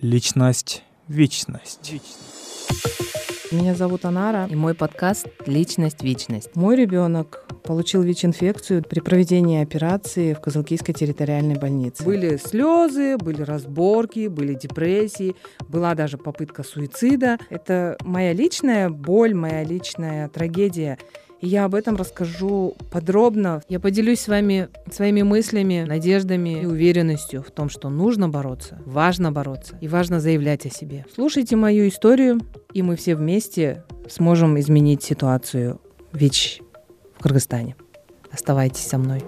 Личность, вечность. Меня зовут Анара. И мой подкаст «Личность, вечность». Мой ребенок получил ВИЧ-инфекцию при проведении операции в Козылкийской территориальной больнице. Были слезы, были разборки, были депрессии, была даже попытка суицида. Это моя личная боль, моя личная трагедия. Я об этом расскажу подробно. Я поделюсь с вами своими мыслями, надеждами и уверенностью в том, что нужно бороться, важно бороться и важно заявлять о себе. Слушайте мою историю, и мы все вместе сможем изменить ситуацию ВИЧ в Кыргызстане. Оставайтесь со мной.